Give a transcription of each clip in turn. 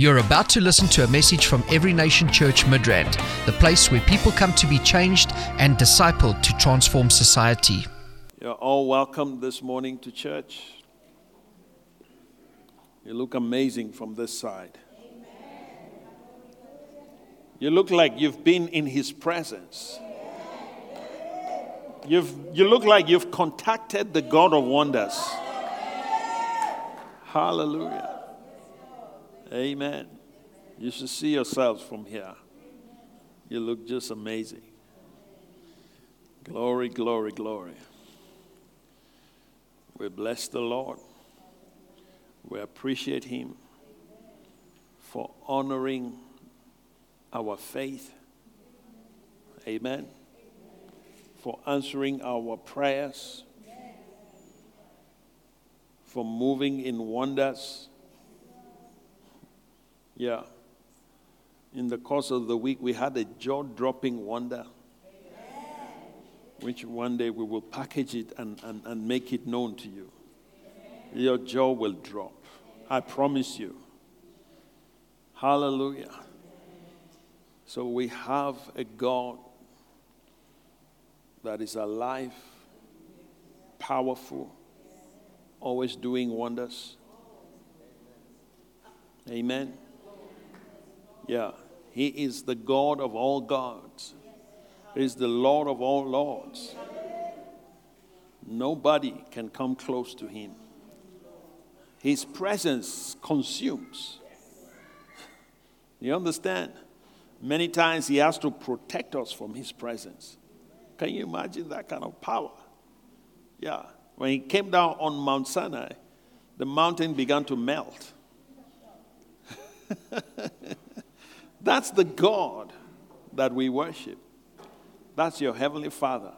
You're about to listen to a message from Every Nation Church Midrand, the place where people come to be changed and discipled to transform society. You're all welcome this morning to church. You look amazing from this side. You look like you've been in His presence. You've, you look like you've contacted the God of wonders. Hallelujah. Amen. You should see yourselves from here. You look just amazing. Glory, glory, glory. We bless the Lord. We appreciate Him for honoring our faith. Amen. For answering our prayers. For moving in wonders. Yeah. In the course of the week, we had a jaw dropping wonder, which one day we will package it and, and, and make it known to you. Your jaw will drop. I promise you. Hallelujah. So we have a God that is alive, powerful, always doing wonders. Amen. Yeah. He is the God of all gods. He is the Lord of all lords. Nobody can come close to him. His presence consumes. You understand? Many times he has to protect us from his presence. Can you imagine that kind of power? Yeah. When he came down on Mount Sinai, the mountain began to melt. That's the God that we worship. That's your Heavenly Father.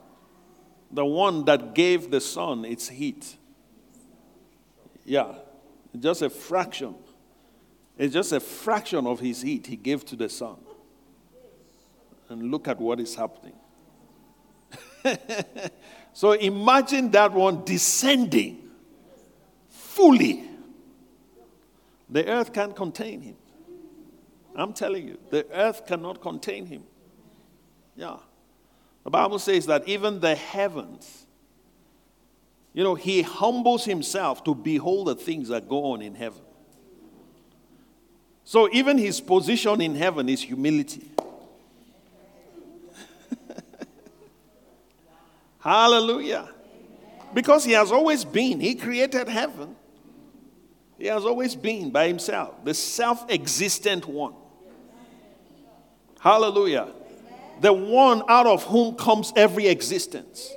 The one that gave the sun its heat. Yeah, just a fraction. It's just a fraction of his heat he gave to the sun. And look at what is happening. so imagine that one descending fully. The earth can't contain him. I'm telling you, the earth cannot contain him. Yeah. The Bible says that even the heavens, you know, he humbles himself to behold the things that go on in heaven. So even his position in heaven is humility. Hallelujah. Because he has always been, he created heaven. He has always been by himself, the self existent one. Hallelujah. The one out of whom comes every existence.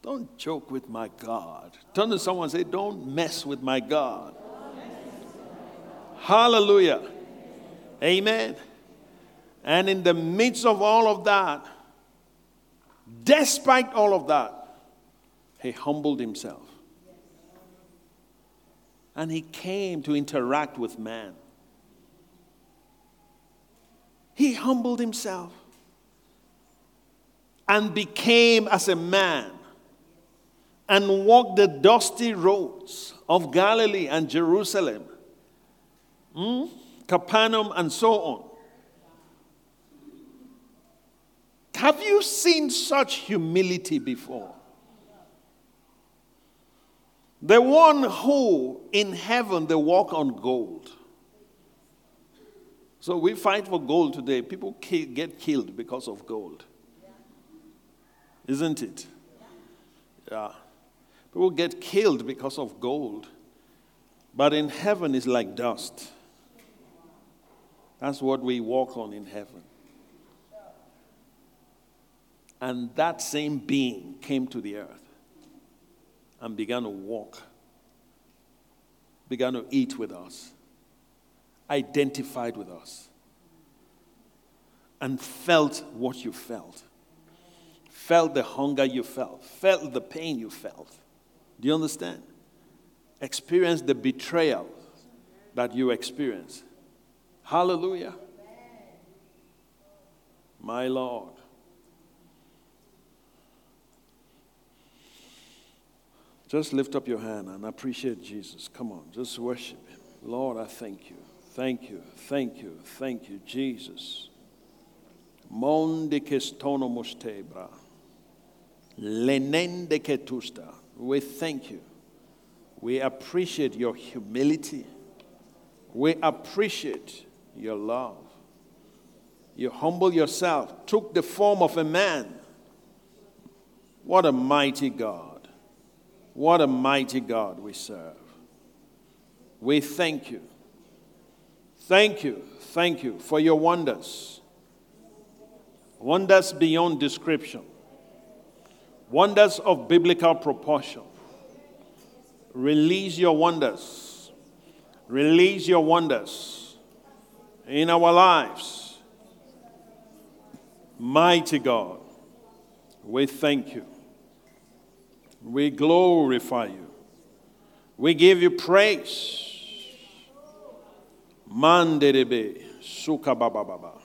Don't joke with my God. Turn to someone and say, Don't mess with my God. Hallelujah. Amen. And in the midst of all of that, despite all of that, he humbled himself. And he came to interact with man. He humbled himself and became as a man and walked the dusty roads of Galilee and Jerusalem, hmm? Capernaum, and so on. Have you seen such humility before? The one who in heaven they walk on gold. So we fight for gold today. People get killed because of gold. Isn't it? Yeah. People get killed because of gold. But in heaven, it's like dust. That's what we walk on in heaven. And that same being came to the earth and began to walk, began to eat with us identified with us and felt what you felt, felt the hunger you felt, felt the pain you felt. Do you understand? Experienced the betrayal that you experienced. Hallelujah. My Lord. Just lift up your hand and appreciate Jesus. Come on, just worship Him. Lord, I thank you. Thank you. Thank you. Thank you, Jesus. Monde kestono mostebra. Lenende ketusta. We thank you. We appreciate your humility. We appreciate your love. You humble yourself, took the form of a man. What a mighty God. What a mighty God we serve. We thank you. Thank you. Thank you for your wonders. Wonders beyond description. Wonders of biblical proportion. Release your wonders. Release your wonders in our lives. Mighty God, we thank you. We glorify you. We give you praise. Manderebe, sukabababa.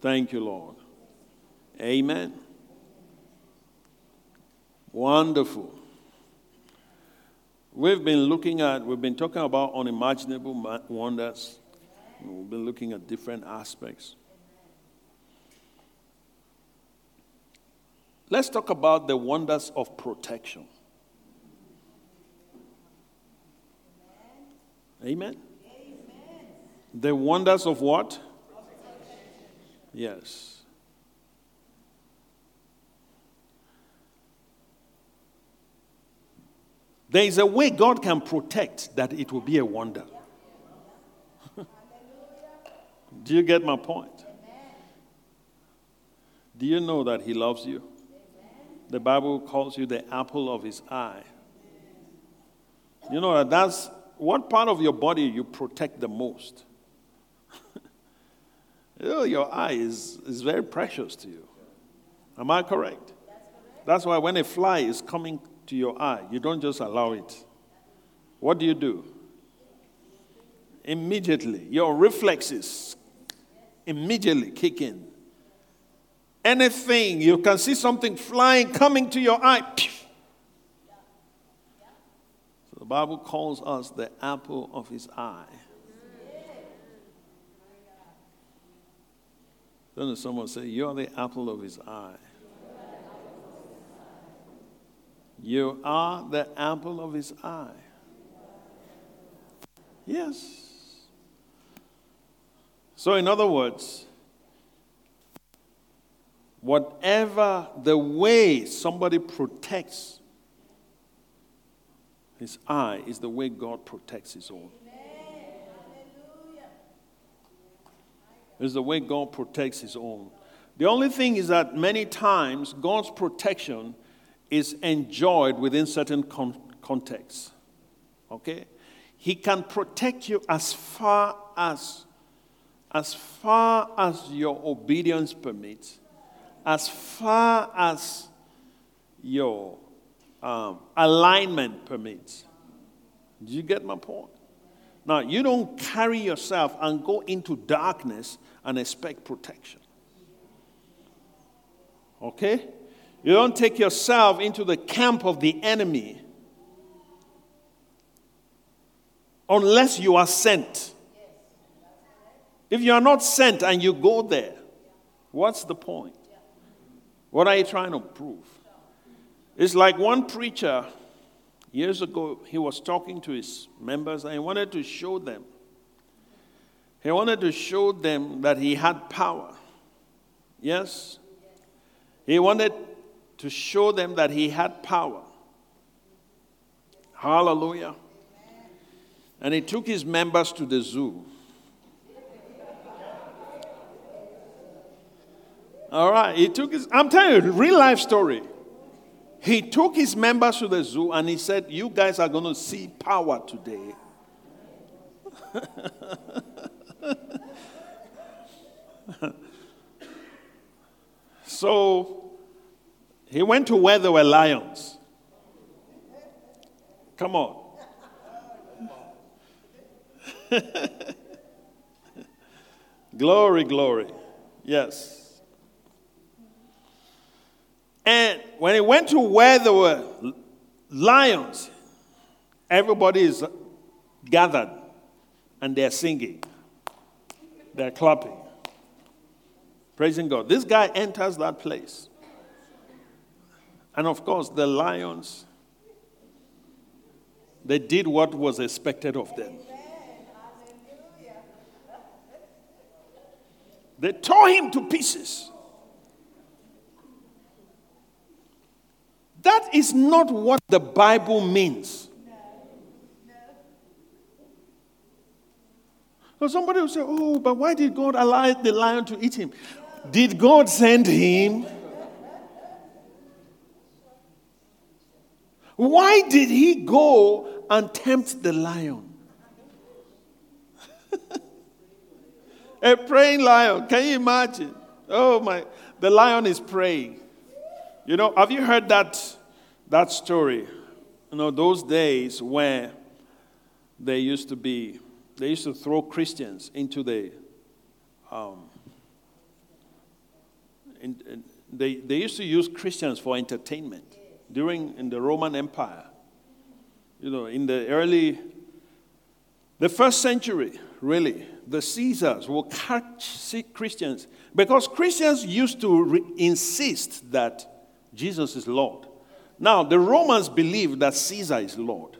Thank you, Lord. Amen. Wonderful. We've been looking at, we've been talking about unimaginable wonders. We've been looking at different aspects. Let's talk about the wonders of protection. Amen. The wonders of what? Yes. There is a way God can protect that it will be a wonder. Do you get my point? Do you know that He loves you? The Bible calls you the apple of His eye. You know that that's what part of your body you protect the most. You know, your eye is, is very precious to you. Am I correct? That's why when a fly is coming to your eye, you don't just allow it. What do you do? Immediately, your reflexes immediately kick in. Anything, you can see something flying coming to your eye. So the Bible calls us the apple of his eye. Then someone say, You're the apple of his eye. You are the apple of his eye. Yes. So, in other words, whatever the way somebody protects his eye is the way God protects his own. Is the way God protects his own. The only thing is that many times God's protection is enjoyed within certain con- contexts. Okay? He can protect you as far as as far as your obedience permits, as far as your um, alignment permits. Do you get my point? Now, you don't carry yourself and go into darkness and expect protection. Okay? You don't take yourself into the camp of the enemy unless you are sent. If you are not sent and you go there, what's the point? What are you trying to prove? It's like one preacher years ago, he was talking to his members and he wanted to show them. He wanted to show them that he had power. Yes? He wanted to show them that he had power. Hallelujah. And he took his members to the zoo. All right, he took his, I'm telling you, real life story. He took his members to the zoo and he said, You guys are going to see power today. so he went to where there were lions. Come on. glory, glory. Yes. And when he went to where there were lions, everybody is gathered and they're singing, they're clapping, praising God. This guy enters that place. And of course, the lions, they did what was expected of them. They tore him to pieces. That is not what the Bible means. So somebody will say, Oh, but why did God allow the lion to eat him? Did God send him? Why did he go and tempt the lion? A praying lion. Can you imagine? Oh my, the lion is praying. You know, have you heard that, that story? You know, those days where they used to be, they used to throw Christians into the, um, in, they, they used to use Christians for entertainment during in the Roman Empire. You know, in the early, the first century, really, the Caesars will catch Christians because Christians used to re- insist that Jesus is Lord. Now, the Romans believed that Caesar is Lord.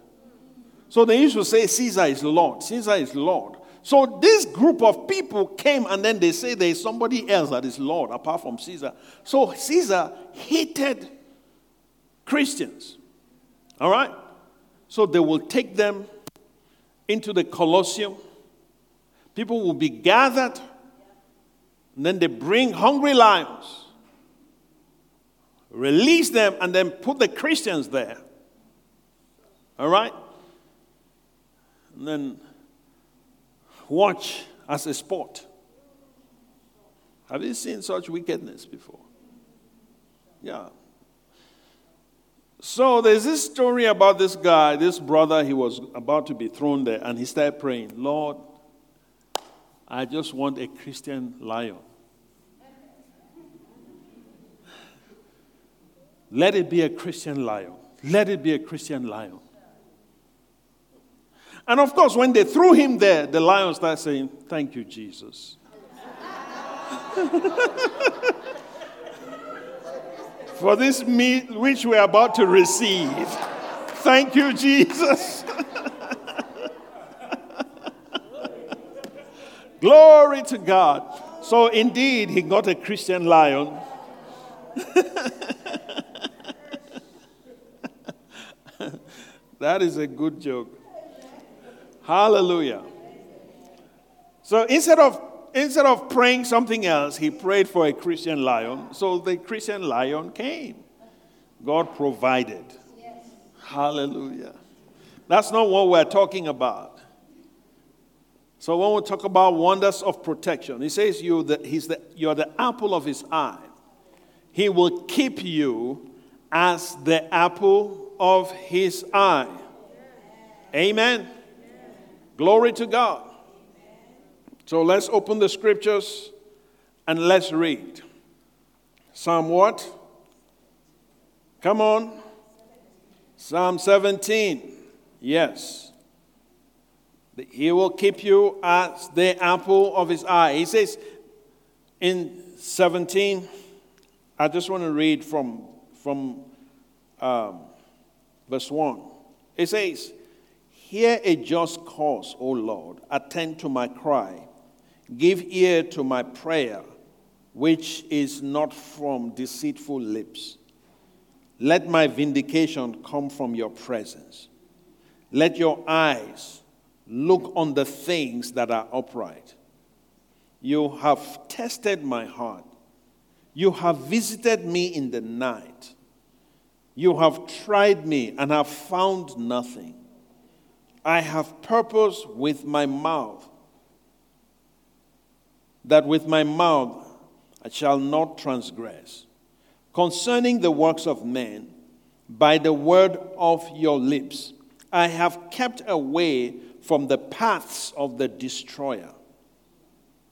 So they used to say Caesar is Lord. Caesar is Lord. So this group of people came and then they say there is somebody else that is Lord apart from Caesar. So Caesar hated Christians. All right? So they will take them into the Colosseum People will be gathered, and then they bring hungry lions, release them, and then put the Christians there. All right? And then watch as a sport. Have you seen such wickedness before? Yeah. So there's this story about this guy, this brother, he was about to be thrown there, and he started praying, Lord, I just want a Christian lion. Let it be a Christian lion. Let it be a Christian lion. And of course, when they threw him there, the lion started saying, Thank you, Jesus. For this meat which we're about to receive. Thank you, Jesus. Glory to God. So, indeed, he got a Christian lion. that is a good joke. Hallelujah. So instead of instead of praying something else, he prayed for a Christian lion. So the Christian lion came. God provided. Hallelujah. That's not what we're talking about. So when we talk about wonders of protection, he says you the, he's the, you're the apple of his eye. He will keep you as the apple of his eye. Amen. Glory to God. So let's open the scriptures and let's read. Psalm what? Come on. Psalm 17. Yes. He will keep you as the apple of his eye. He says in 17, I just want to read from, from um, verse 1. It says, Hear a just cause, O Lord, attend to my cry, give ear to my prayer, which is not from deceitful lips. Let my vindication come from your presence. Let your eyes Look on the things that are upright. You have tested my heart. You have visited me in the night. You have tried me and have found nothing. I have purpose with my mouth, that with my mouth I shall not transgress. Concerning the works of men, by the word of your lips, I have kept away from the paths of the destroyer.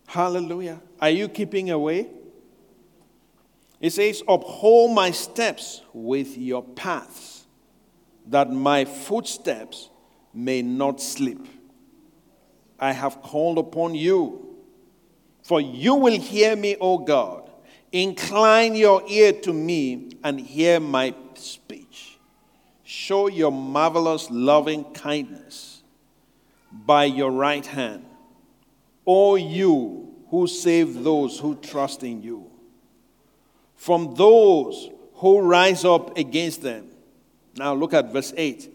Hallelujah. Are you keeping away? It says, Uphold my steps with your paths. that my footsteps may not sleep. I have called upon you, for you will hear me, O God. Incline your ear to me and hear my speech. Show your marvelous loving kindness by your right hand, O you who save those who trust in you, from those who rise up against them. Now look at verse 8.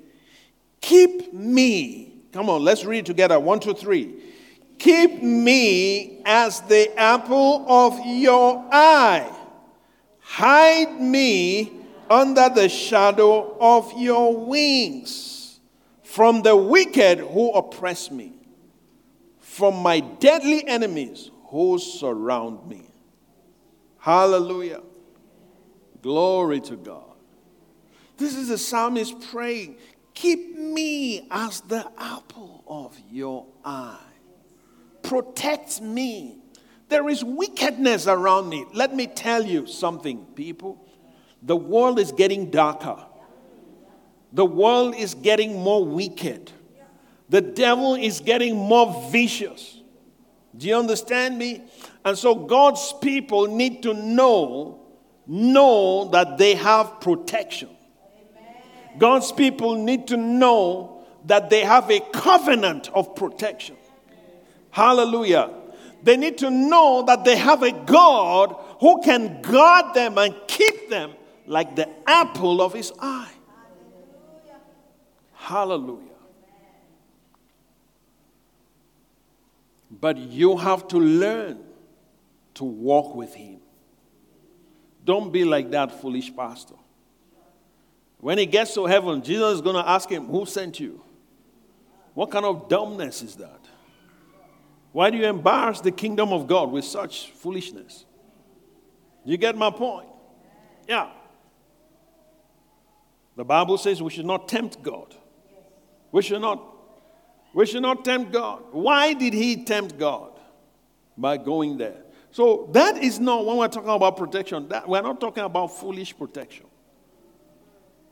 Keep me. Come on, let's read together. One, two, three. Keep me as the apple of your eye. Hide me under the shadow of your wings from the wicked who oppress me, from my deadly enemies who surround me. Hallelujah. Glory to God. This is the psalmist praying, Keep me as the apple of your eye. Protect me. There is wickedness around me. Let me tell you something, people. The world is getting darker. The world is getting more wicked. The devil is getting more vicious. Do you understand me? And so God's people need to know know that they have protection. God's people need to know that they have a covenant of protection. Hallelujah. They need to know that they have a God who can guard them and keep them like the apple of his eye. Hallelujah. But you have to learn to walk with him. Don't be like that foolish pastor. When he gets to heaven, Jesus is going to ask him, Who sent you? What kind of dumbness is that? Why do you embarrass the kingdom of God with such foolishness? You get my point? Yeah. The Bible says we should not tempt God. We should not we should not tempt God. Why did he tempt God? By going there. So that is not when we're talking about protection. That, we're not talking about foolish protection.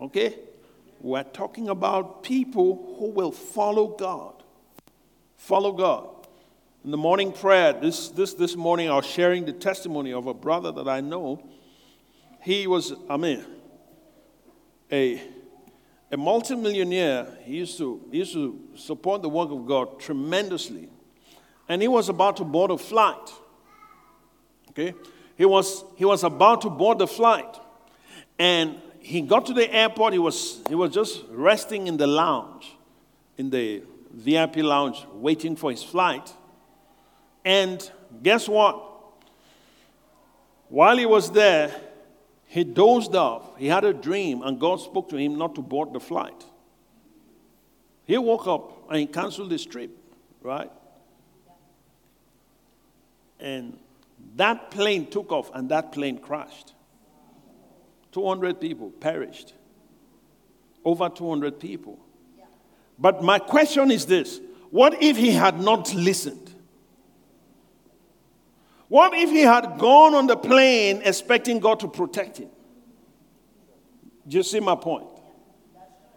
Okay? We're talking about people who will follow God. Follow God. In the morning prayer, this, this, this morning, I was sharing the testimony of a brother that I know. He was, I mean, a, a multimillionaire. He used, to, he used to support the work of God tremendously. And he was about to board a flight. Okay? He was, he was about to board the flight. And he got to the airport. He was, he was just resting in the lounge, in the VIP lounge, waiting for his flight. And guess what? While he was there, he dozed off. He had a dream, and God spoke to him not to board the flight. He woke up and he canceled his trip, right? And that plane took off, and that plane crashed. 200 people perished. Over 200 people. But my question is this what if he had not listened? What if he had gone on the plane expecting God to protect him? Do you see my point?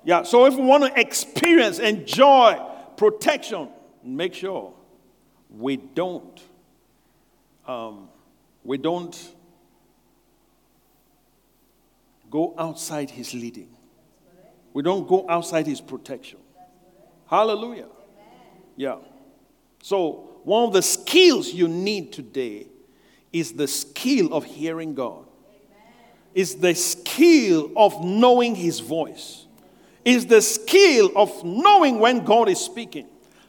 Yeah, so if we want to experience, enjoy protection, make sure we don't, um, we don't go outside his leading. We don't go outside his protection. Hallelujah. Yeah. So, one of the skills you need today is the skill of hearing God. Is the skill of knowing his voice. Is the skill of knowing when God is speaking.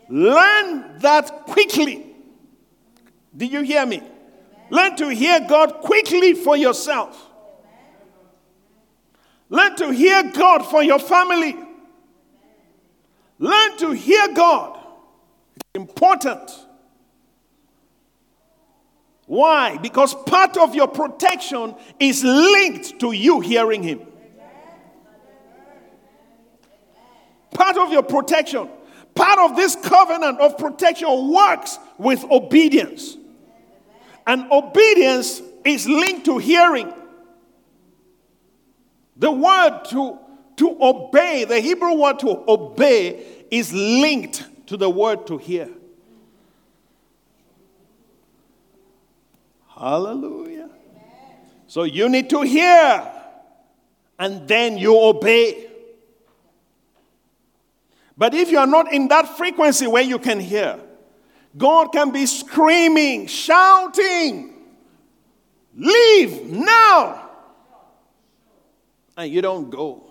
Learn that quickly. Did you hear me? Learn to hear God quickly for yourself. Learn to hear God for your family. Learn to hear God. It's important. Why? Because part of your protection is linked to you hearing Him. Part of your protection, part of this covenant of protection works with obedience. And obedience is linked to hearing. The word to, to obey, the Hebrew word to obey is linked to the word to hear. Hallelujah. So you need to hear and then you obey. But if you are not in that frequency where you can hear, God can be screaming, shouting, Leave now! And you don't go.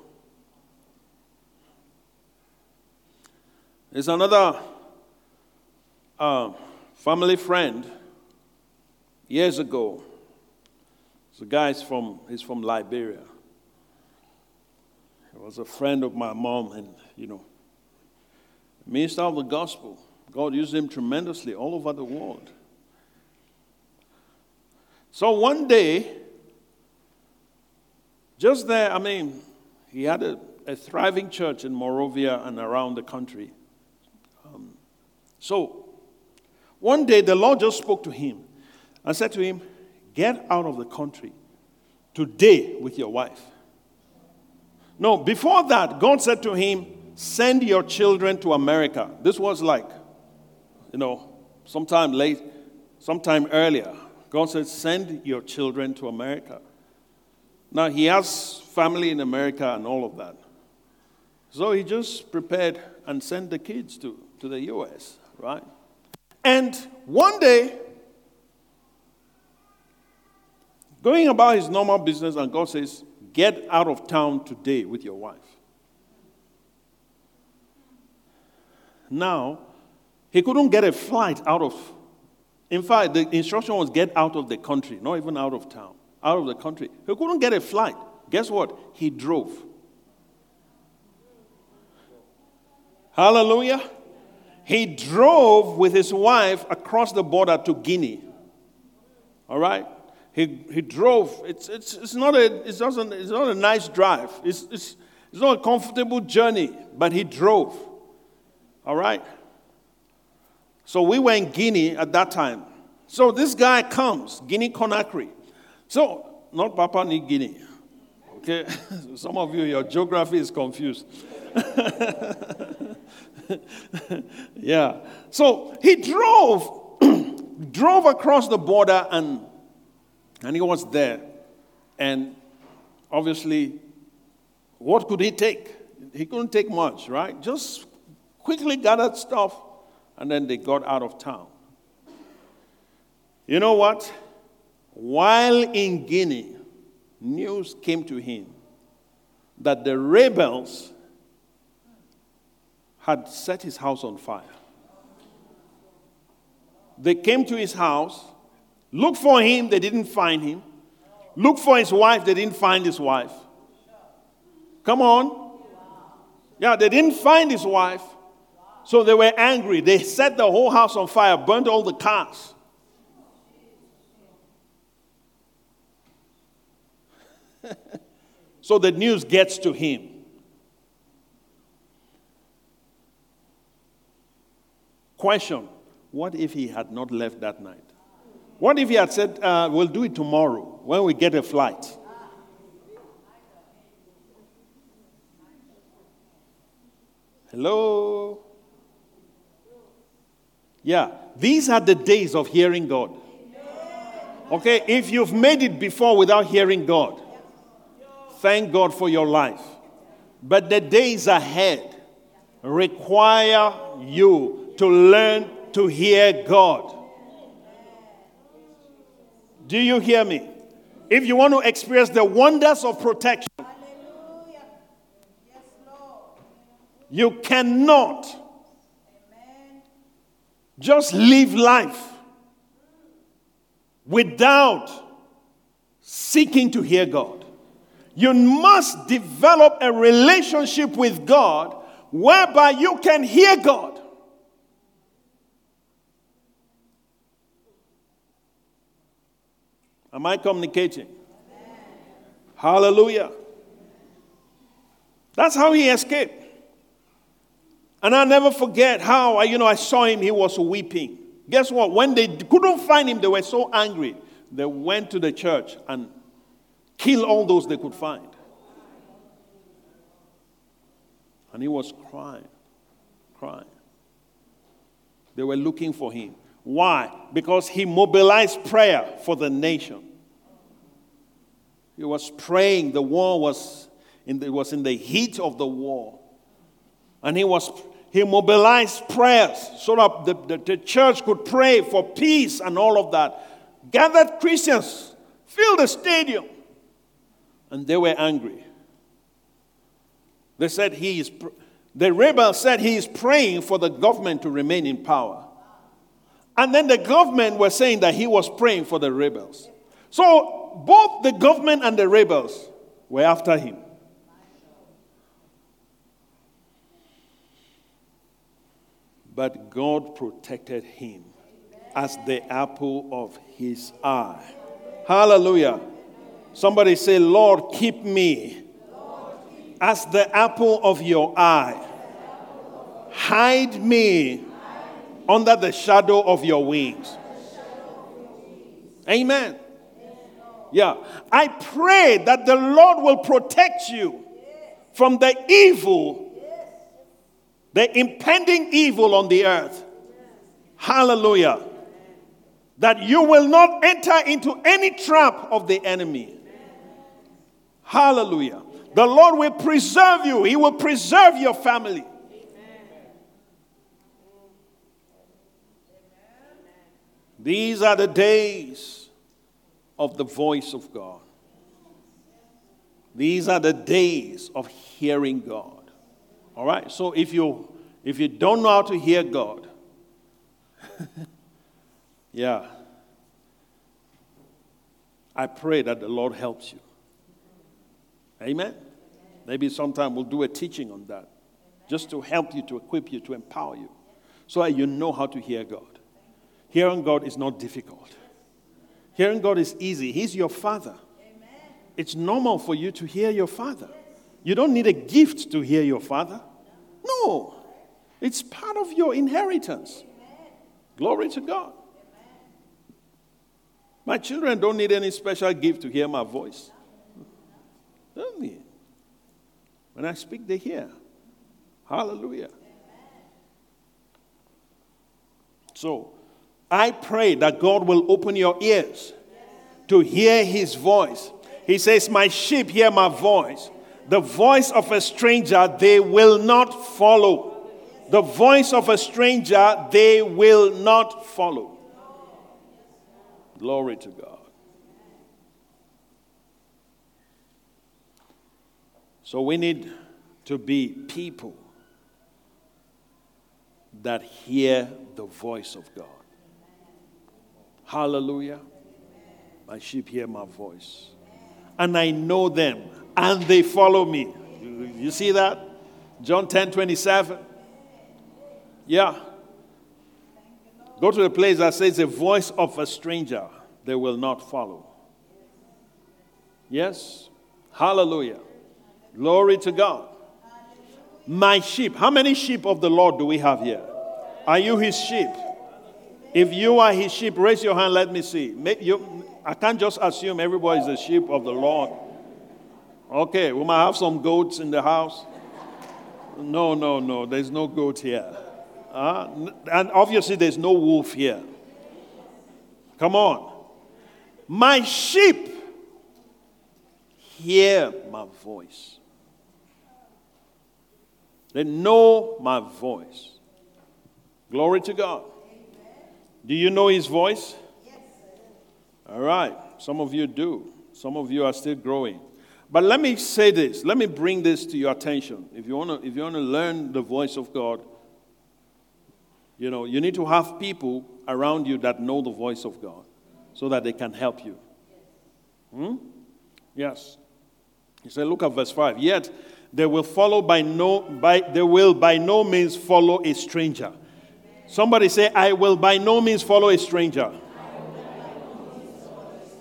There's another uh, family friend years ago. The guy's from he's from Liberia. He was a friend of my mom, and you know, minister of the gospel. God used him tremendously all over the world. So one day, just there, I mean, he had a, a thriving church in Monrovia and around the country. Um, so one day, the Lord just spoke to him and said to him, Get out of the country today with your wife. No, before that, God said to him, Send your children to America. This was like, you know, sometime late, sometime earlier. God said, Send your children to America. Now, he has family in America and all of that. So he just prepared and sent the kids to, to the US, right? And one day, going about his normal business, and God says, Get out of town today with your wife. Now, he couldn't get a flight out of in fact, the instruction was get out of the country, not even out of town, out of the country. He couldn't get a flight. Guess what? He drove. Hallelujah. He drove with his wife across the border to Guinea. All right? He, he drove. It's, it's, it's, not a, it's, not a, it's not a nice drive, it's, it's, it's not a comfortable journey, but he drove. All right? So we were in Guinea at that time. So this guy comes, Guinea Conakry. So, not Papua New Guinea. Okay? Some of you, your geography is confused. yeah. So he drove, drove across the border and, and he was there. And obviously, what could he take? He couldn't take much, right? Just quickly gathered stuff and then they got out of town. You know what? While in Guinea, news came to him that the rebels had set his house on fire. They came to his house, looked for him, they didn't find him. Looked for his wife, they didn't find his wife. Come on. Yeah, they didn't find his wife. So they were angry. They set the whole house on fire, burnt all the cars. So the news gets to him. Question What if he had not left that night? What if he had said, uh, We'll do it tomorrow when we get a flight? Hello? Yeah, these are the days of hearing God. Okay, if you've made it before without hearing God, thank God for your life. But the days ahead require you to learn to hear God. Do you hear me? If you want to experience the wonders of protection, you cannot just live life without seeking to hear God. You must develop a relationship with God whereby you can hear God. Am I communicating? Amen. Hallelujah. That's how he escaped. And I'll never forget how, you know, I saw him, he was weeping. Guess what? When they couldn't find him, they were so angry. They went to the church and killed all those they could find. And he was crying, crying. They were looking for him. Why? Because he mobilized prayer for the nation. He was praying. The war was in the, was in the heat of the war. And he was he mobilized prayers so that the, the, the church could pray for peace and all of that. Gathered Christians filled the stadium. And they were angry. They said he is, the rebel said he is praying for the government to remain in power. And then the government was saying that he was praying for the rebels. So both the government and the rebels were after him. But God protected him as the apple of his eye. Hallelujah. Somebody say, Lord, keep me as the apple of your eye. Hide me under the shadow of your wings. Amen. Yeah. I pray that the Lord will protect you from the evil, the impending evil on the earth. Hallelujah. That you will not enter into any trap of the enemy. Hallelujah. The Lord will preserve you, He will preserve your family. These are the days of the voice of God. These are the days of hearing God. All right? So if you if you don't know how to hear God, yeah. I pray that the Lord helps you. Amen. Maybe sometime we'll do a teaching on that just to help you, to equip you, to empower you, so that you know how to hear God. Hearing God is not difficult. Hearing God is easy. He's your father. It's normal for you to hear your father. You don't need a gift to hear your father. No, it's part of your inheritance. Glory to God. My children don't need any special gift to hear my voice. When I speak, they hear. Hallelujah. So, I pray that God will open your ears to hear his voice. He says, My sheep hear my voice. The voice of a stranger they will not follow. The voice of a stranger they will not follow. Glory to God. So we need to be people that hear the voice of God. Hallelujah. My sheep hear my voice. And I know them, and they follow me. You see that? John 10 27. Yeah. Go to the place that says, The voice of a stranger they will not follow. Yes? Hallelujah. Glory to God. My sheep. How many sheep of the Lord do we have here? Are you his sheep? If you are his sheep, raise your hand, let me see. You, I can't just assume everybody is a sheep of the Lord. Okay, we might have some goats in the house. No, no, no, there's no goat here. Uh, and obviously, there's no wolf here. Come on. My sheep hear my voice. They know my voice. Glory to God. Do you know his voice? Yes. All right. Some of you do. Some of you are still growing. But let me say this. Let me bring this to your attention. If you want to, if you want to learn the voice of God, you know, you need to have people around you that know the voice of God so that they can help you. Hmm? Yes. He said, look at verse 5. Yet they will follow by no by they will by no means follow a stranger. Somebody say, I will by no means follow a stranger.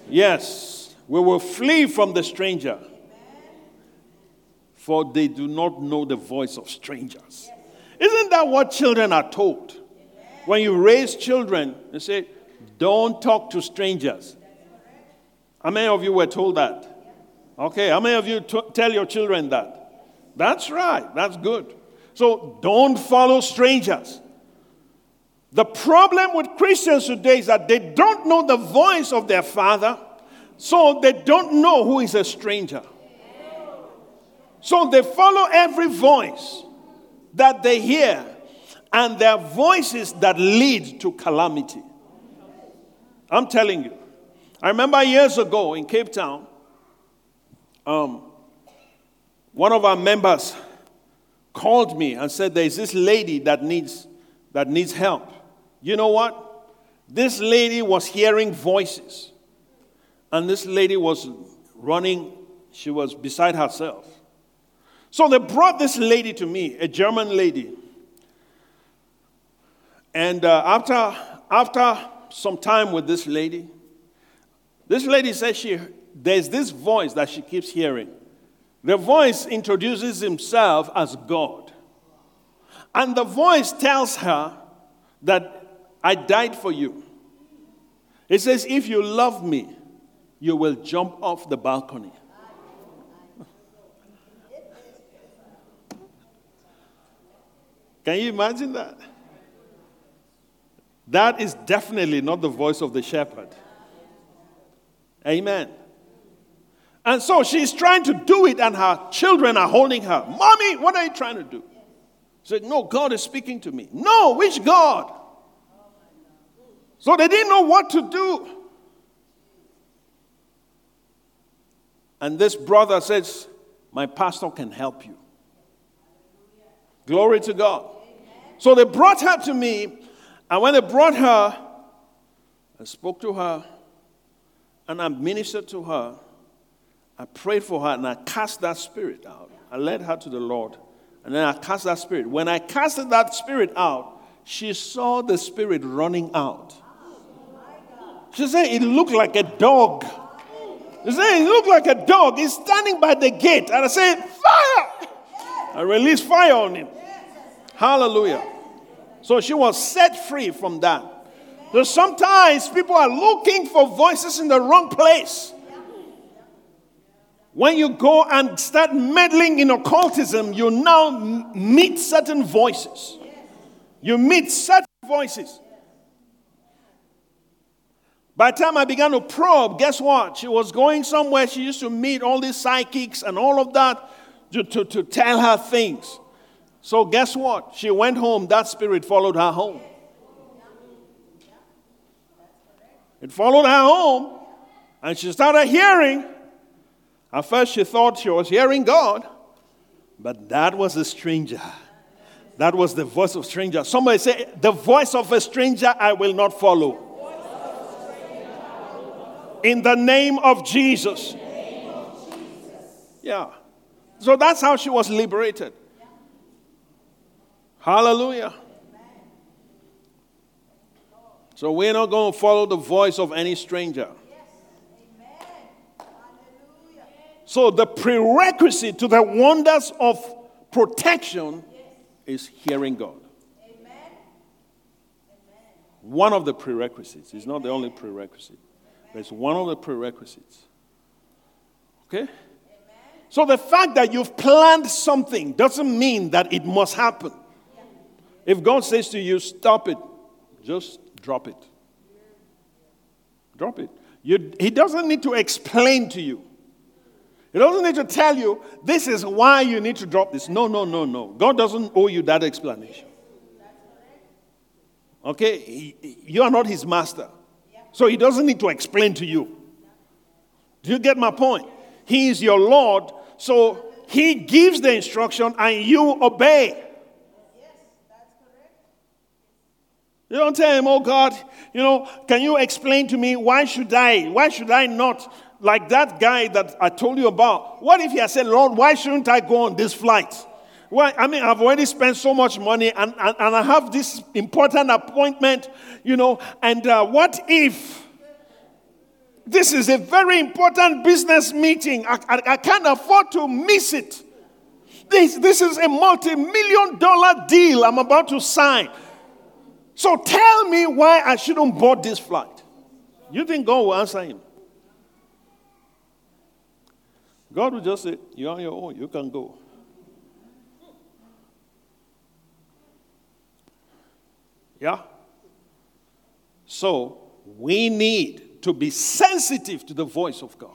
Yes, we will flee from the stranger. For they do not know the voice of strangers. Isn't that what children are told? When you raise children, they say, don't talk to strangers. How many of you were told that? Okay, how many of you t- tell your children that? That's right, that's good. So don't follow strangers. The problem with Christians today is that they don't know the voice of their father, so they don't know who is a stranger. So they follow every voice that they hear, and their voices that lead to calamity. I'm telling you. I remember years ago in Cape Town, um, one of our members called me and said, There's this lady that needs, that needs help. You know what? This lady was hearing voices, and this lady was running, she was beside herself. So they brought this lady to me, a German lady. And uh, after, after some time with this lady, this lady says she, there's this voice that she keeps hearing. The voice introduces himself as God. And the voice tells her that I died for you. It says, if you love me, you will jump off the balcony. Can you imagine that? That is definitely not the voice of the shepherd. Amen. And so she's trying to do it, and her children are holding her. Mommy, what are you trying to do? She said, No, God is speaking to me. No, which God? So they didn't know what to do. And this brother says, My pastor can help you. Glory to God. So they brought her to me, and when they brought her, I spoke to her and I ministered to her. I prayed for her and I cast that spirit out. I led her to the Lord and then I cast that spirit. When I casted that spirit out, she saw the spirit running out. She said it looked like a dog. She said it looked like a dog. He's standing by the gate. And I said, Fire! I released fire on him. Hallelujah. So she was set free from that. So sometimes people are looking for voices in the wrong place. When you go and start meddling in occultism, you now meet certain voices. You meet certain voices. By the time I began to probe, guess what? She was going somewhere. She used to meet all these psychics and all of that to, to, to tell her things. So, guess what? She went home, that spirit followed her home. It followed her home, and she started hearing. At first, she thought she was hearing God, but that was a stranger. That was the voice of a stranger. Somebody say, The voice of a stranger I will not follow. In the name of Jesus. Yeah. So that's how she was liberated. Hallelujah. So we're not going to follow the voice of any stranger. So the prerequisite to the wonders of protection is hearing God. One of the prerequisites. It's not the only prerequisite, but it's one of the prerequisites. Okay? So the fact that you've planned something doesn't mean that it must happen. If God says to you, stop it, just drop it. Drop it. You, he doesn't need to explain to you. He doesn't need to tell you, this is why you need to drop this. No, no, no, no. God doesn't owe you that explanation. Okay? He, you are not his master. So he doesn't need to explain to you. Do you get my point? He is your Lord, so he gives the instruction and you obey. You don't tell him, oh God, you know, can you explain to me why should I, why should I not, like that guy that I told you about? What if he had said, Lord, why shouldn't I go on this flight? Well, I mean, I've already spent so much money and, and, and I have this important appointment, you know, and uh, what if this is a very important business meeting? I, I, I can't afford to miss it. This, this is a multi million dollar deal I'm about to sign. So tell me why I shouldn't board this flight. You think God will answer him? God will just say, You're on your own, you can go. Yeah? So we need to be sensitive to the voice of God.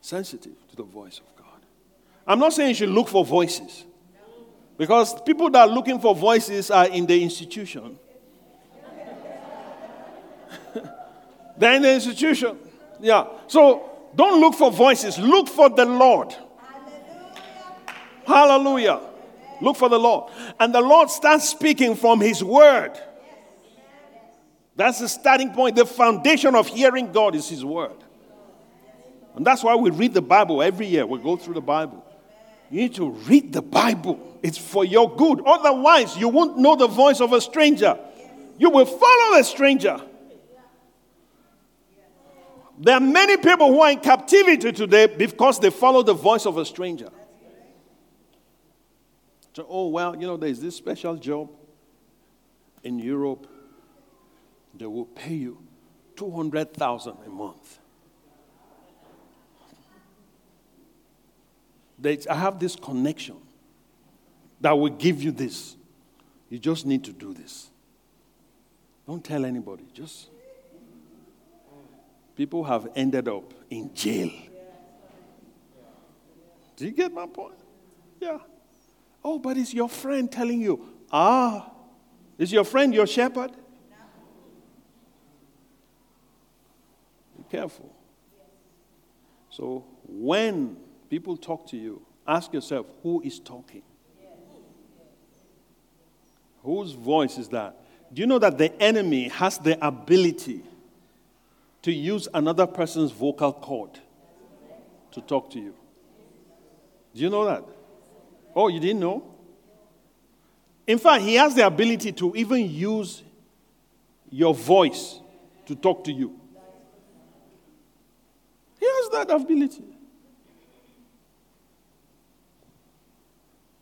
Sensitive to the voice of God. I'm not saying you should look for voices. Because people that are looking for voices are in the institution. They're in the institution. Yeah. So don't look for voices, look for the Lord. Hallelujah. Hallelujah. Look for the Lord. And the Lord starts speaking from His Word. That's the starting point. The foundation of hearing God is His Word. And that's why we read the Bible every year. We go through the Bible. You need to read the Bible, it's for your good. Otherwise, you won't know the voice of a stranger. You will follow a stranger. There are many people who are in captivity today because they follow the voice of a stranger. So, oh, well, you know, there's this special job in Europe. They will pay you 200,000 a month. They, I have this connection that will give you this. You just need to do this. Don't tell anybody. Just people have ended up in jail. Do you get my point? Yeah. Oh, but it's your friend telling you. Ah, is your friend your shepherd? Be careful. So when people talk to you, ask yourself who is talking? Whose voice is that? Do you know that the enemy has the ability to use another person's vocal cord to talk to you? Do you know that? Oh, you didn't know? In fact, he has the ability to even use your voice to talk to you. He has that ability.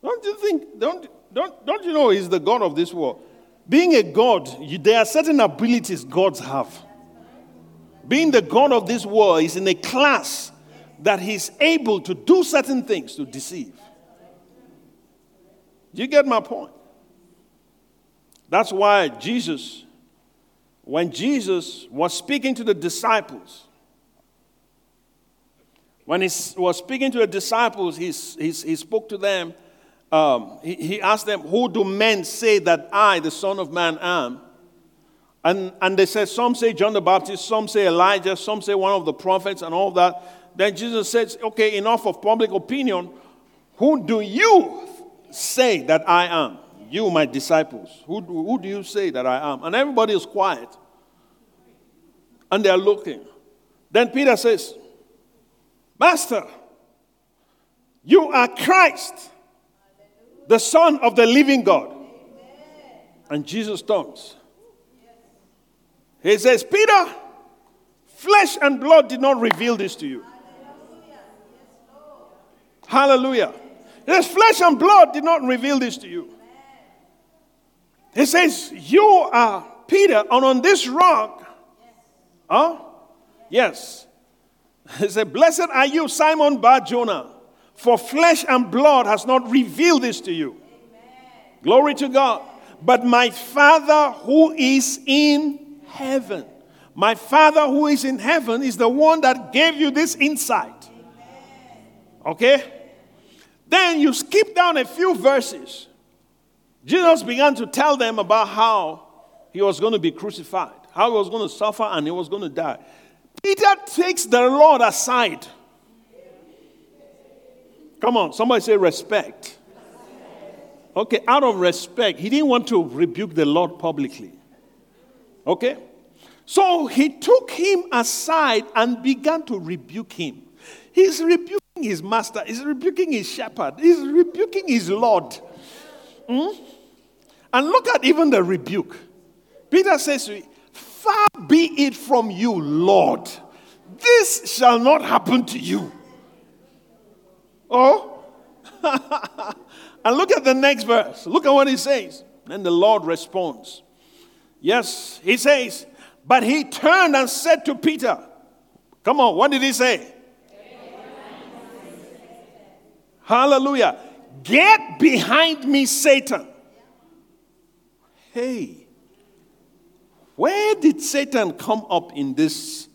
Don't you think, don't, don't, don't you know he's the God of this world? Being a God, you, there are certain abilities gods have. Being the God of this world is in a class that he's able to do certain things to deceive. Do you get my point? That's why Jesus, when Jesus was speaking to the disciples, when he was speaking to the disciples, he, he, he spoke to them. Um, he, he asked them, Who do men say that I, the Son of Man, am? And, and they said, Some say John the Baptist, some say Elijah, some say one of the prophets, and all that. Then Jesus says, Okay, enough of public opinion. Who do you say that I am? You, my disciples. Who, who do you say that I am? And everybody is quiet. And they are looking. Then Peter says, Master, you are Christ, the Son of the living God. And Jesus turns. He says, Peter, flesh and blood did not reveal this to you. Hallelujah. His flesh and blood did not reveal this to you. He says, You are Peter, and on this rock, huh? Yes. He said, Blessed are you, Simon Bar Jonah, for flesh and blood has not revealed this to you. Amen. Glory to God. But my Father who is in heaven, my Father who is in heaven is the one that gave you this insight. Okay? Then you skip down a few verses. Jesus began to tell them about how he was going to be crucified, how he was going to suffer, and he was going to die. Peter takes the Lord aside. Come on, somebody say respect. Okay, out of respect, he didn't want to rebuke the Lord publicly. Okay? So he took him aside and began to rebuke him. He's rebuking his master, he's rebuking his shepherd, he's rebuking his Lord. Hmm? And look at even the rebuke. Peter says, Far be it from you, Lord. This shall not happen to you. Oh? and look at the next verse. Look at what he says. Then the Lord responds. Yes, he says, But he turned and said to Peter, Come on, what did he say? Hallelujah. Get behind me, Satan. Hey, where did Satan come up in this,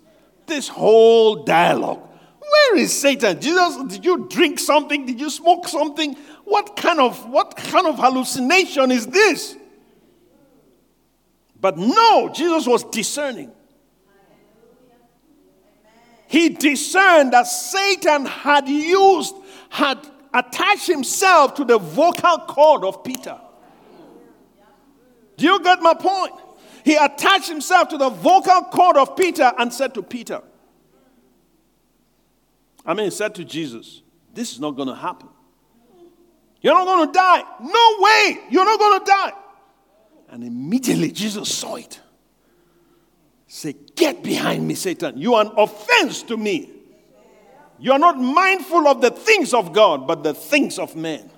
this whole dialogue? Where is Satan? Jesus, did you drink something? Did you smoke something? What kind of what kind of hallucination is this? But no, Jesus was discerning. He discerned that Satan had used, had attached himself to the vocal cord of Peter. Do you get my point? He attached himself to the vocal cord of Peter and said to Peter, I mean, he said to Jesus, This is not going to happen. You're not going to die. No way. You're not going to die. And immediately Jesus saw it. Say, Get behind me, Satan. You are an offense to me. You are not mindful of the things of God, but the things of men.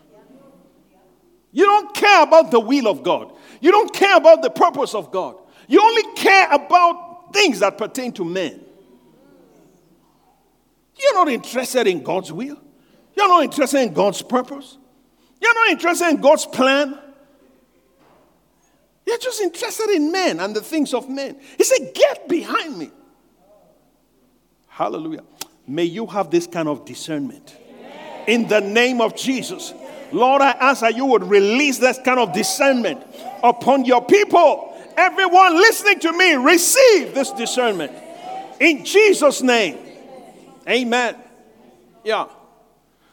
You don't care about the will of God. You don't care about the purpose of God. You only care about things that pertain to men. You're not interested in God's will. You're not interested in God's purpose. You're not interested in God's plan. You're just interested in men and the things of men. He said, Get behind me. Hallelujah. May you have this kind of discernment. In the name of Jesus. Lord, I ask that you would release this kind of discernment upon your people. Everyone listening to me, receive this discernment. In Jesus' name. Amen. Yeah.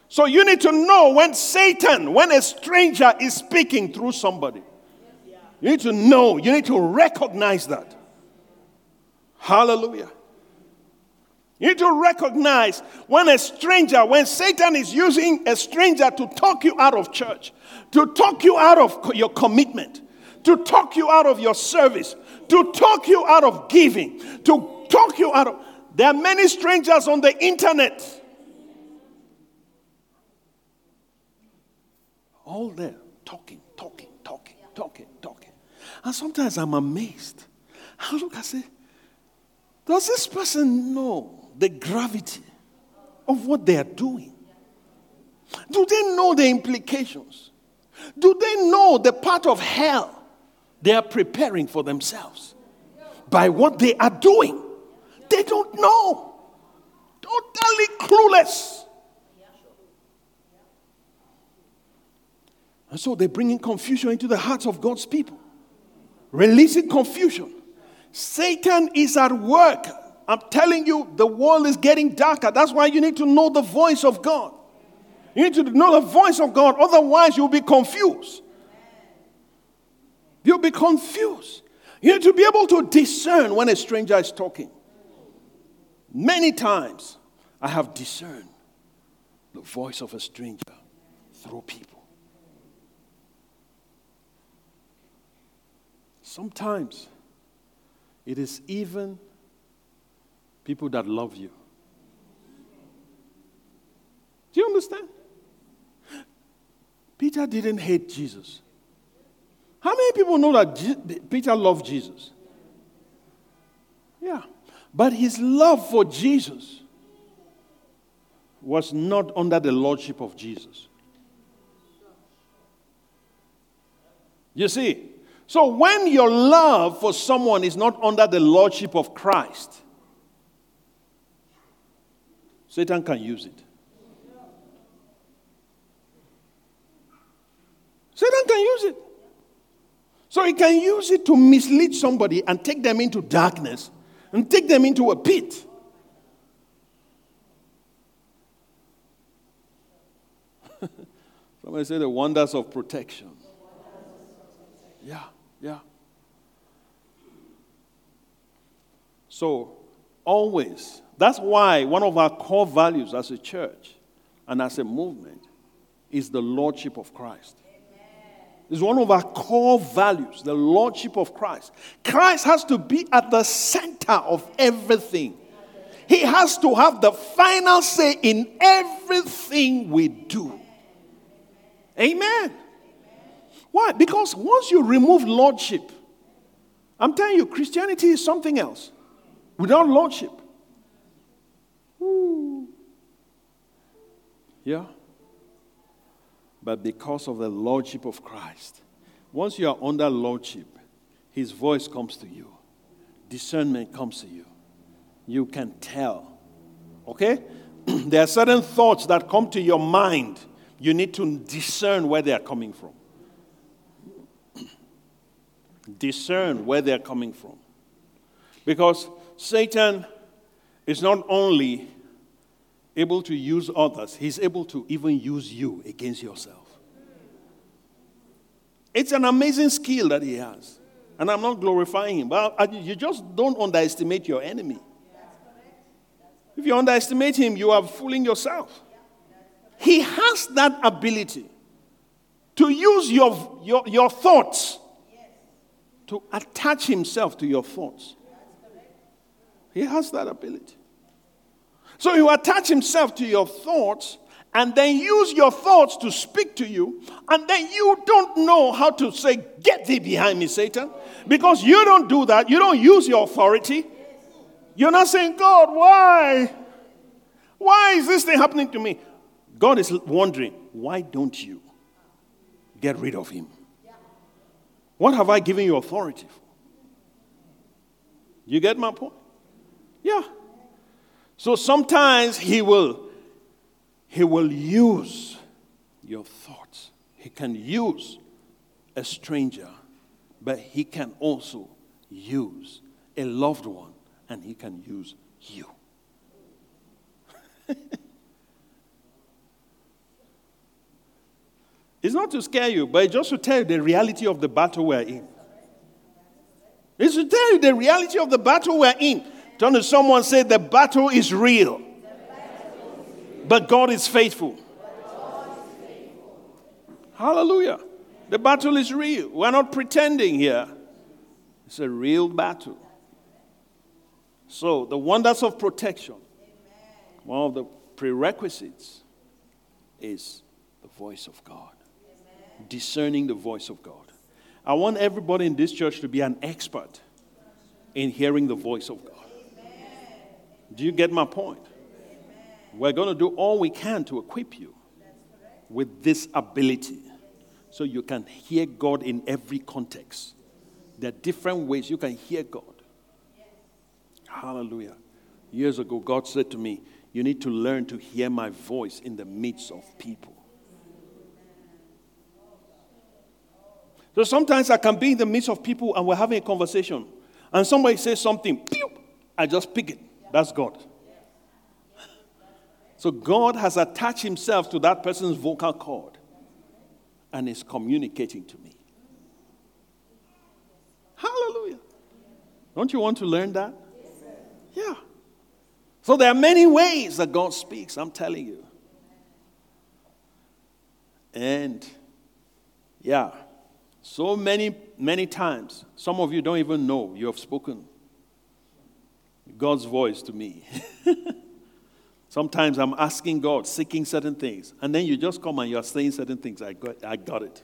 So you need to know when Satan, when a stranger is speaking through somebody. You need to know, you need to recognize that. Hallelujah. You need to recognize when a stranger, when Satan is using a stranger to talk you out of church, to talk you out of your commitment, to talk you out of your service, to talk you out of giving, to talk you out of. There are many strangers on the internet. All there, talking, talking, talking, talking, talking. And sometimes I'm amazed. I look, and say, does this person know the gravity of what they are doing? Do they know the implications? Do they know the part of hell they are preparing for themselves by what they are doing? They don't know. Totally clueless. And so they're bringing confusion into the hearts of God's people, releasing confusion. Satan is at work. I'm telling you, the world is getting darker. That's why you need to know the voice of God. You need to know the voice of God, otherwise, you'll be confused. You'll be confused. You need to be able to discern when a stranger is talking. Many times I have discerned the voice of a stranger through people. Sometimes it is even people that love you. Do you understand? Peter didn't hate Jesus. How many people know that Peter loved Jesus? Yeah. But his love for Jesus was not under the lordship of Jesus. You see, so when your love for someone is not under the lordship of Christ, Satan can use it. Satan can use it. So he can use it to mislead somebody and take them into darkness and take them into a pit. Somebody say the wonders of protection. Yeah, yeah. So, always, that's why one of our core values as a church and as a movement is the Lordship of Christ is one of our core values the Lordship of Christ. Christ has to be at the center of everything. He has to have the final say in everything we do. Amen. Why? Because once you remove Lordship, I'm telling you, Christianity is something else without Lordship. Ooh. Yeah. But because of the Lordship of Christ, Once you are under lordship, his voice comes to you, discernment comes to you. You can tell. Okay? there are certain thoughts that come to your mind. You need to discern where they are coming from. Discern where they are coming from. Because Satan is not only able to use others, he's able to even use you against yourself. It's an amazing skill that he has. And I'm not glorifying him, but you just don't underestimate your enemy. If you underestimate him, you are fooling yourself. He has that ability to use your, your, your thoughts to attach himself to your thoughts. He has that ability. So he will attach himself to your thoughts and then use your thoughts to speak to you, and then you don't know how to say, Get thee behind me, Satan, because you don't do that. You don't use your authority. You're not saying, God, why? Why is this thing happening to me? God is wondering, why don't you get rid of him? What have I given you authority for? You get my point? Yeah. So sometimes he will he will use your thoughts. He can use a stranger, but he can also use a loved one and he can use you. It's not to scare you, but just to tell you the reality of the battle we're in. It's to tell you the reality of the battle we're in. Turn to someone say, The battle is real. But God is faithful. Hallelujah. The battle is real. We're not pretending here. It's a real battle. So, the wonders of protection, one of the prerequisites is the voice of God, discerning the voice of God. I want everybody in this church to be an expert in hearing the voice of God. Do you get my point? We're going to do all we can to equip you with this ability so you can hear God in every context. There are different ways you can hear God. Hallelujah. Years ago, God said to me, You need to learn to hear my voice in the midst of people. So sometimes I can be in the midst of people and we're having a conversation, and somebody says something, pew, I just pick it. That's God. So God has attached himself to that person's vocal cord and is communicating to me. Hallelujah. Don't you want to learn that? Yeah. So there are many ways that God speaks, I'm telling you. And yeah, so many, many times, some of you don't even know you have spoken God's voice to me. Sometimes I'm asking God, seeking certain things, and then you just come and you're saying certain things. I got, I got it.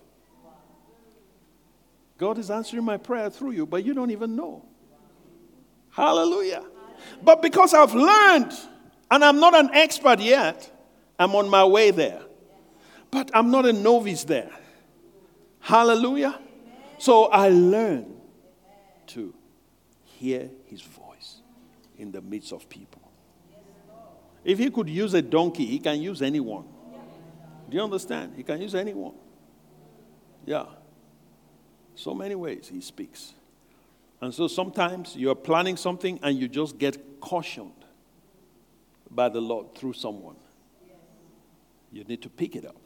God is answering my prayer through you, but you don't even know. Hallelujah. But because I've learned, and I'm not an expert yet, I'm on my way there. But I'm not a novice there. Hallelujah. So I learn to hear his voice in the midst of people. If he could use a donkey, he can use anyone. Do you understand? He can use anyone. Yeah. So many ways he speaks. And so sometimes you're planning something and you just get cautioned by the Lord through someone. You need to pick it up.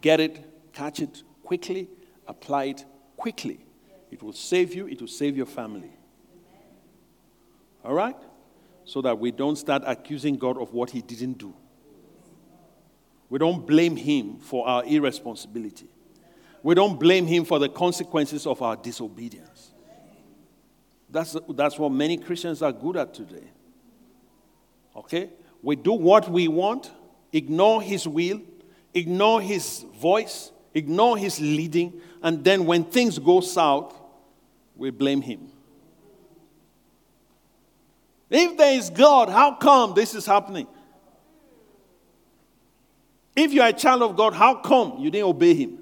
Get it, catch it quickly, apply it quickly. It will save you, it will save your family. All right? so that we don't start accusing God of what He didn't do. We don't blame Him for our irresponsibility. We don't blame Him for the consequences of our disobedience. That's, that's what many Christians are good at today. Okay? We do what we want, ignore His will, ignore His voice, ignore His leading, and then when things go south, we blame Him. If there is God, how come this is happening? If you are a child of God, how come you didn't obey Him?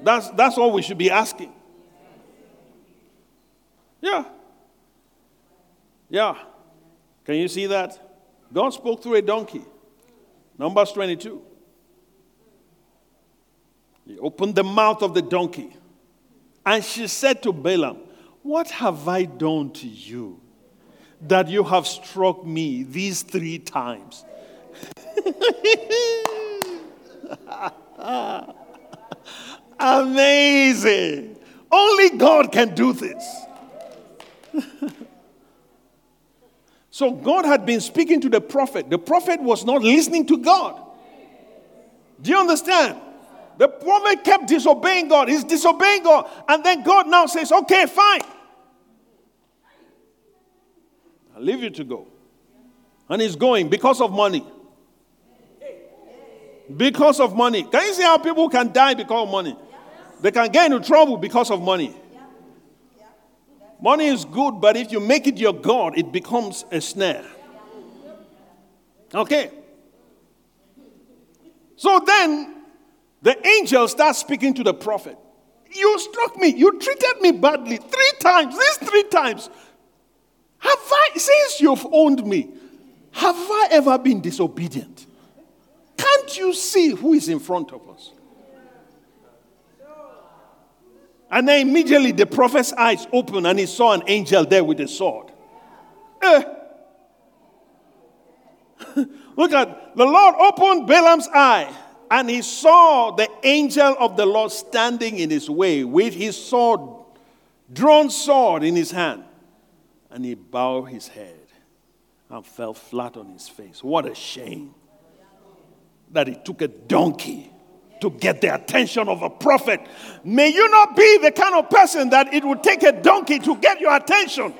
That's, that's what we should be asking. Yeah. Yeah. Can you see that? God spoke through a donkey. Numbers 22. He opened the mouth of the donkey. And she said to Balaam, What have I done to you that you have struck me these three times? Amazing. Only God can do this. so God had been speaking to the prophet. The prophet was not listening to God. Do you understand? The prophet kept disobeying God. He's disobeying God. And then God now says, okay, fine. I'll leave you to go. And he's going because of money. Because of money. Can you see how people can die because of money? They can get into trouble because of money. Money is good, but if you make it your God, it becomes a snare. Okay. So then the angel starts speaking to the prophet. You struck me. You treated me badly three times. These three times. Have I, since you've owned me, have I ever been disobedient? Can't you see who is in front of us? And then immediately the prophet's eyes opened and he saw an angel there with a sword. Eh. Look at the Lord opened Balaam's eye and he saw the angel of the Lord standing in his way with his sword, drawn sword in his hand. And he bowed his head and fell flat on his face. What a shame that he took a donkey to get the attention of a prophet. May you not be the kind of person that it would take a donkey to get your attention.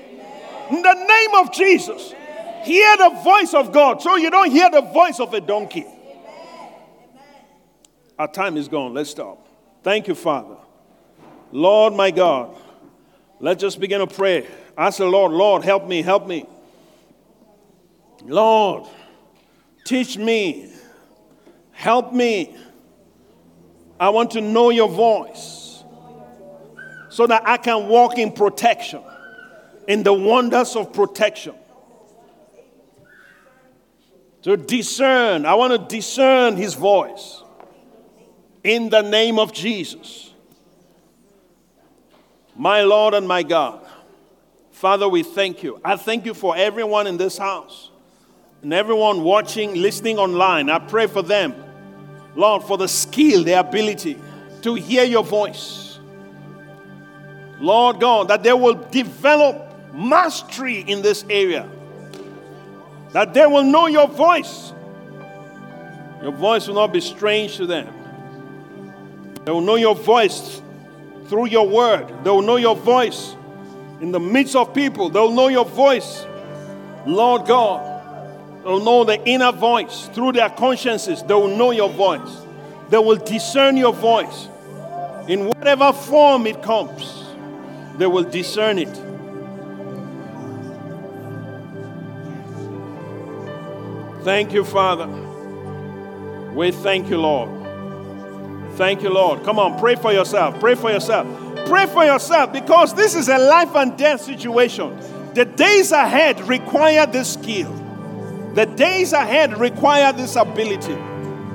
In the name of Jesus, hear the voice of God so you don't hear the voice of a donkey. Our time is gone. Let's stop. Thank you, Father. Lord, my God, let's just begin to pray. Ask the Lord, Lord, help me, help me. Lord, teach me, help me I want to know your voice so that I can walk in protection, in the wonders of protection. To discern, I want to discern his voice in the name of Jesus. My Lord and my God, Father, we thank you. I thank you for everyone in this house and everyone watching, listening online. I pray for them Lord, for the skill, the ability to hear your voice. Lord God, that they will develop mastery in this area, that they will know your voice. Your voice will not be strange to them. They will know your voice through your word. They will know your voice in the midst of people. They will know your voice, Lord God. They will know the inner voice through their consciences. They will know your voice. They will discern your voice in whatever form it comes. They will discern it. Thank you, Father. We thank you, Lord. Thank you, Lord. Come on, pray for yourself. Pray for yourself. Pray for yourself because this is a life and death situation. The days ahead require this skill. The days ahead require this ability.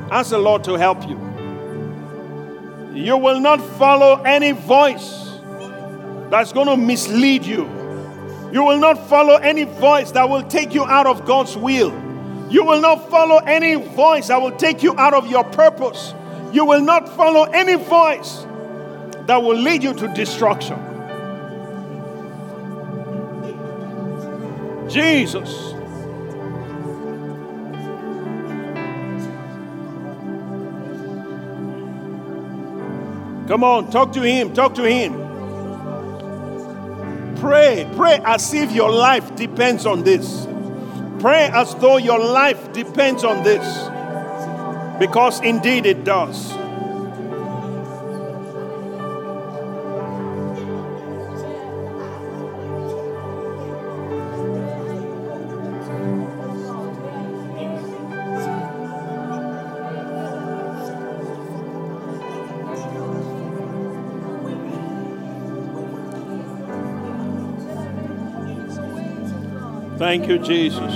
Ask the Lord to help you. You will not follow any voice that's going to mislead you. You will not follow any voice that will take you out of God's will. You will not follow any voice that will take you out of your purpose. You will not follow any voice that will lead you to destruction. Jesus. Come on, talk to Him, talk to Him. Pray, pray as if your life depends on this. Pray as though your life depends on this. Because indeed it does. Thank you, Jesus.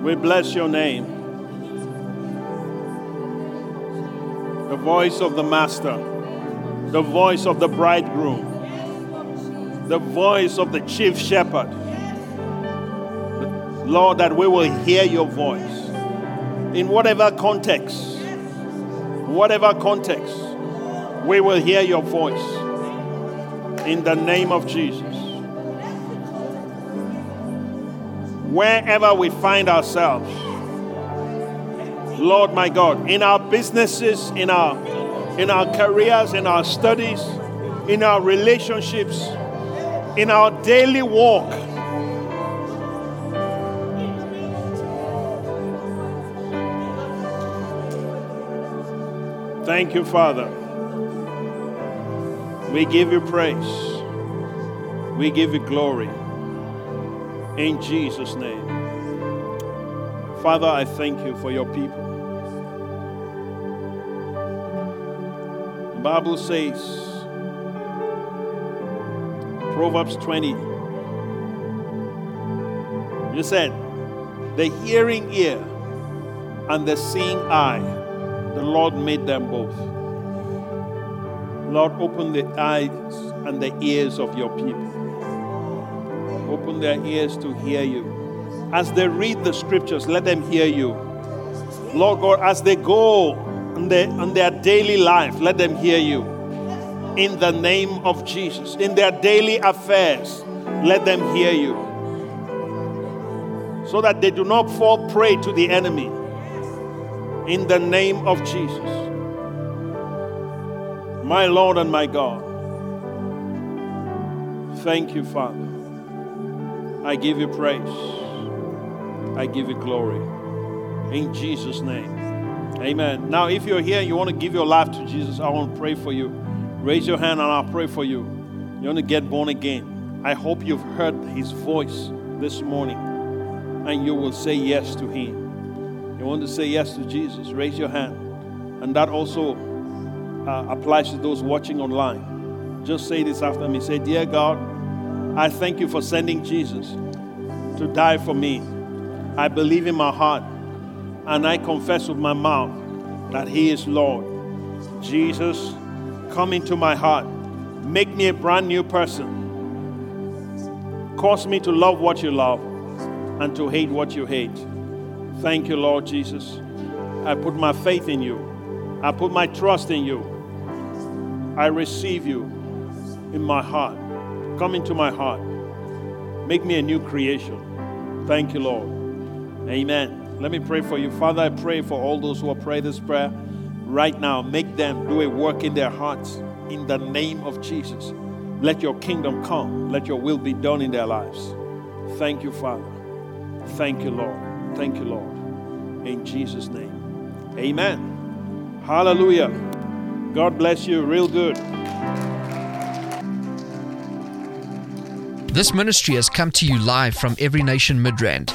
We bless your name. Voice of the Master, the voice of the bridegroom, the voice of the chief shepherd. Lord, that we will hear your voice in whatever context, whatever context, we will hear your voice in the name of Jesus. Wherever we find ourselves, Lord my God, in our businesses, in our in our careers, in our studies, in our relationships, in our daily walk, Thank you, Father. We give you praise. We give you glory. In Jesus' name. Father, I thank you for your people. Bible says, Proverbs 20, you said, the hearing ear and the seeing eye the Lord made them both. Lord, open the eyes and the ears of your people. Open their ears to hear you. As they read the scriptures, let them hear you. Lord God, as they go on their, their daily life, let them hear you. In the name of Jesus. In their daily affairs, let them hear you. So that they do not fall prey to the enemy in the name of Jesus. My Lord and my God, thank you, Father. I give you praise, I give you glory. In Jesus' name. Amen. Now, if you're here and you want to give your life to Jesus, I want to pray for you. Raise your hand and I'll pray for you. You want to get born again. I hope you've heard his voice this morning and you will say yes to him you want to say yes to Jesus, raise your hand. And that also uh, applies to those watching online. Just say this after me. Say, Dear God, I thank you for sending Jesus to die for me. I believe in my heart and I confess with my mouth that He is Lord. Jesus, come into my heart. Make me a brand new person. Cause me to love what you love and to hate what you hate. Thank you, Lord Jesus. I put my faith in you. I put my trust in you. I receive you in my heart. Come into my heart. Make me a new creation. Thank you, Lord. Amen. Let me pray for you. Father, I pray for all those who are praying this prayer right now. Make them do a work in their hearts in the name of Jesus. Let your kingdom come. Let your will be done in their lives. Thank you, Father. Thank you, Lord. Thank you, Lord. In Jesus' name. Amen. Hallelujah. God bless you real good. This ministry has come to you live from Every Nation Midrand.